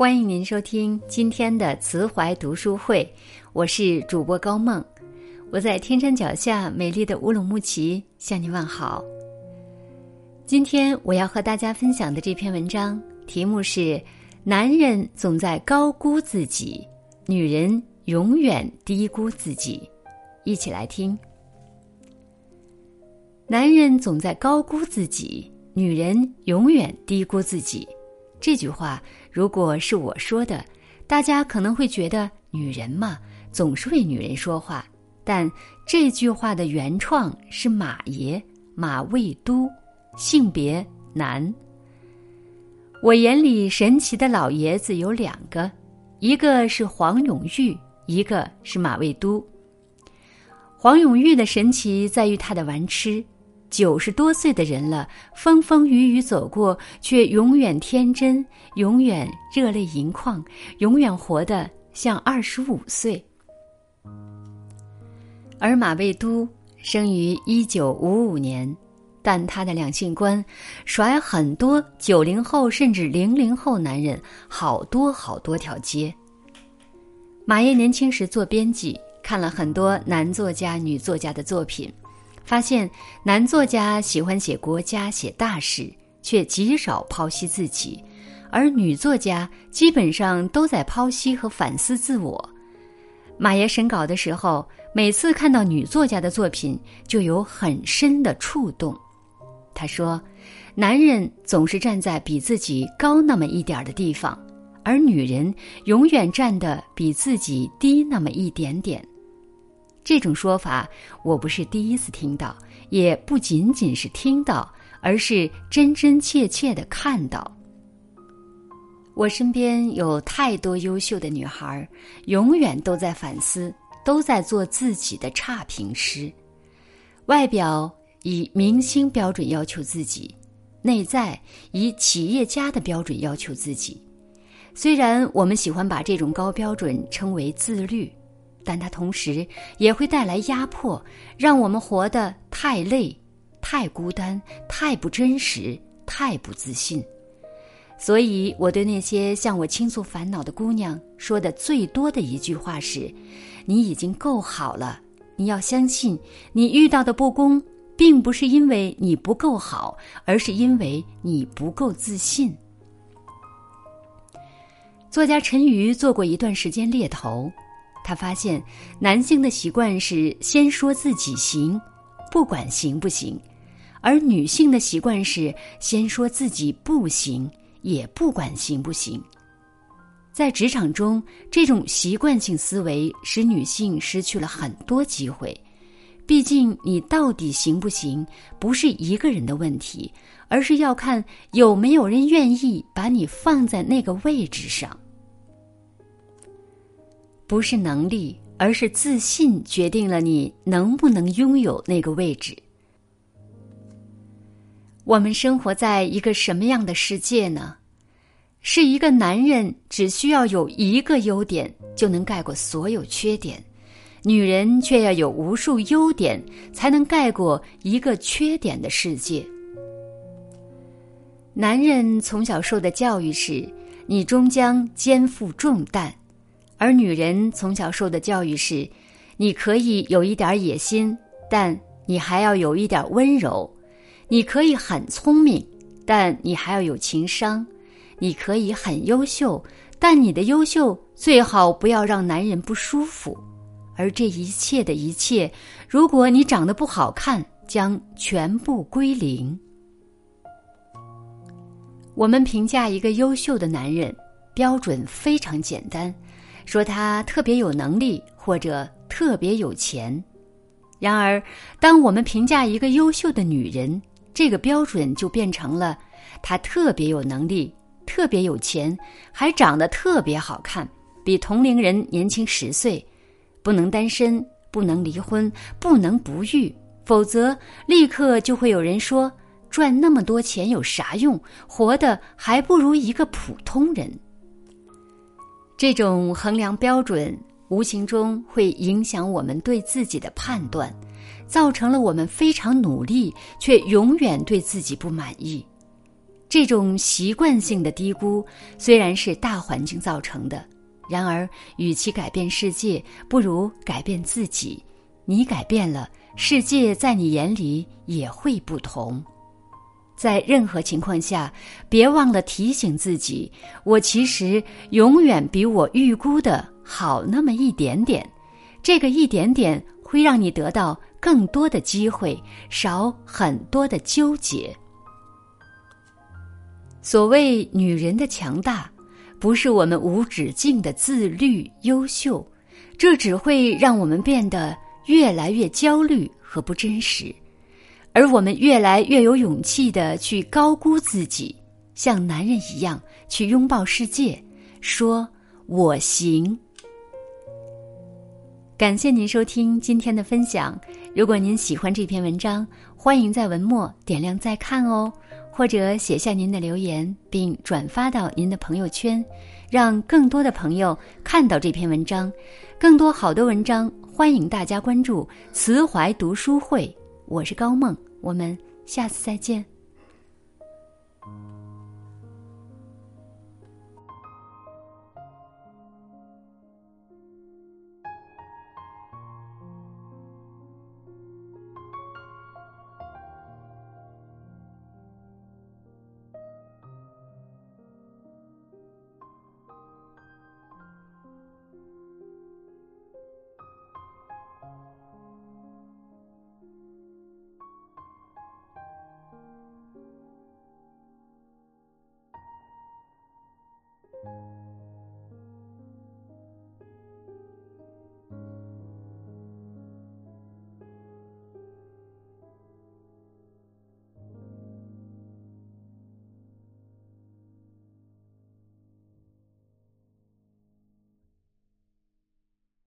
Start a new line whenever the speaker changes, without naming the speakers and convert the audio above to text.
欢迎您收听今天的慈怀读书会，我是主播高梦，我在天山脚下美丽的乌鲁木齐向您问好。今天我要和大家分享的这篇文章题目是：男人总在高估自己，女人永远低估自己。一起来听。男人总在高估自己，女人永远低估自己。这句话如果是我说的，大家可能会觉得女人嘛，总是为女人说话。但这句话的原创是马爷马未都，性别男。我眼里神奇的老爷子有两个，一个是黄永玉，一个是马未都。黄永玉的神奇在于他的玩痴。九十多岁的人了，风风雨雨走过，却永远天真，永远热泪盈眶，永远活得像二十五岁。而马未都生于一九五五年，但他的两性观甩很多九零后甚至零零后男人好多好多条街。马爷年轻时做编辑，看了很多男作家、女作家的作品。发现男作家喜欢写国家、写大事，却极少剖析自己；而女作家基本上都在剖析和反思自我。马爷审稿的时候，每次看到女作家的作品，就有很深的触动。他说：“男人总是站在比自己高那么一点的地方，而女人永远站得比自己低那么一点点。”这种说法我不是第一次听到，也不仅仅是听到，而是真真切切的看到。我身边有太多优秀的女孩，永远都在反思，都在做自己的差评师。外表以明星标准要求自己，内在以企业家的标准要求自己。虽然我们喜欢把这种高标准称为自律。但它同时也会带来压迫，让我们活得太累、太孤单、太不真实、太不自信。所以，我对那些向我倾诉烦恼的姑娘说的最多的一句话是：“你已经够好了，你要相信，你遇到的不公，并不是因为你不够好，而是因为你不够自信。”作家陈瑜做过一段时间猎头。他发现，男性的习惯是先说自己行，不管行不行；而女性的习惯是先说自己不行，也不管行不行。在职场中，这种习惯性思维使女性失去了很多机会。毕竟，你到底行不行，不是一个人的问题，而是要看有没有人愿意把你放在那个位置上。不是能力，而是自信决定了你能不能拥有那个位置。我们生活在一个什么样的世界呢？是一个男人只需要有一个优点就能盖过所有缺点，女人却要有无数优点才能盖过一个缺点的世界。男人从小受的教育是：你终将肩负重担。而女人从小受的教育是：你可以有一点野心，但你还要有一点温柔；你可以很聪明，但你还要有情商；你可以很优秀，但你的优秀最好不要让男人不舒服。而这一切的一切，如果你长得不好看，将全部归零。我们评价一个优秀的男人，标准非常简单。说他特别有能力或者特别有钱，然而，当我们评价一个优秀的女人，这个标准就变成了她特别有能力、特别有钱，还长得特别好看，比同龄人年轻十岁，不能单身，不能离婚，不能不育，否则立刻就会有人说：赚那么多钱有啥用？活的还不如一个普通人。这种衡量标准无形中会影响我们对自己的判断，造成了我们非常努力却永远对自己不满意。这种习惯性的低估虽然是大环境造成的，然而与其改变世界，不如改变自己。你改变了，世界在你眼里也会不同。在任何情况下，别忘了提醒自己：我其实永远比我预估的好那么一点点。这个一点点会让你得到更多的机会，少很多的纠结。所谓女人的强大，不是我们无止境的自律、优秀，这只会让我们变得越来越焦虑和不真实，而我们越来越有勇气的去高估自己，像男人一样去拥抱世界，说我行。感谢您收听今天的分享。如果您喜欢这篇文章，欢迎在文末点亮再看哦。或者写下您的留言，并转发到您的朋友圈，让更多的朋友看到这篇文章。更多好的文章，欢迎大家关注“慈怀读书会”。我是高梦，我们下次再见。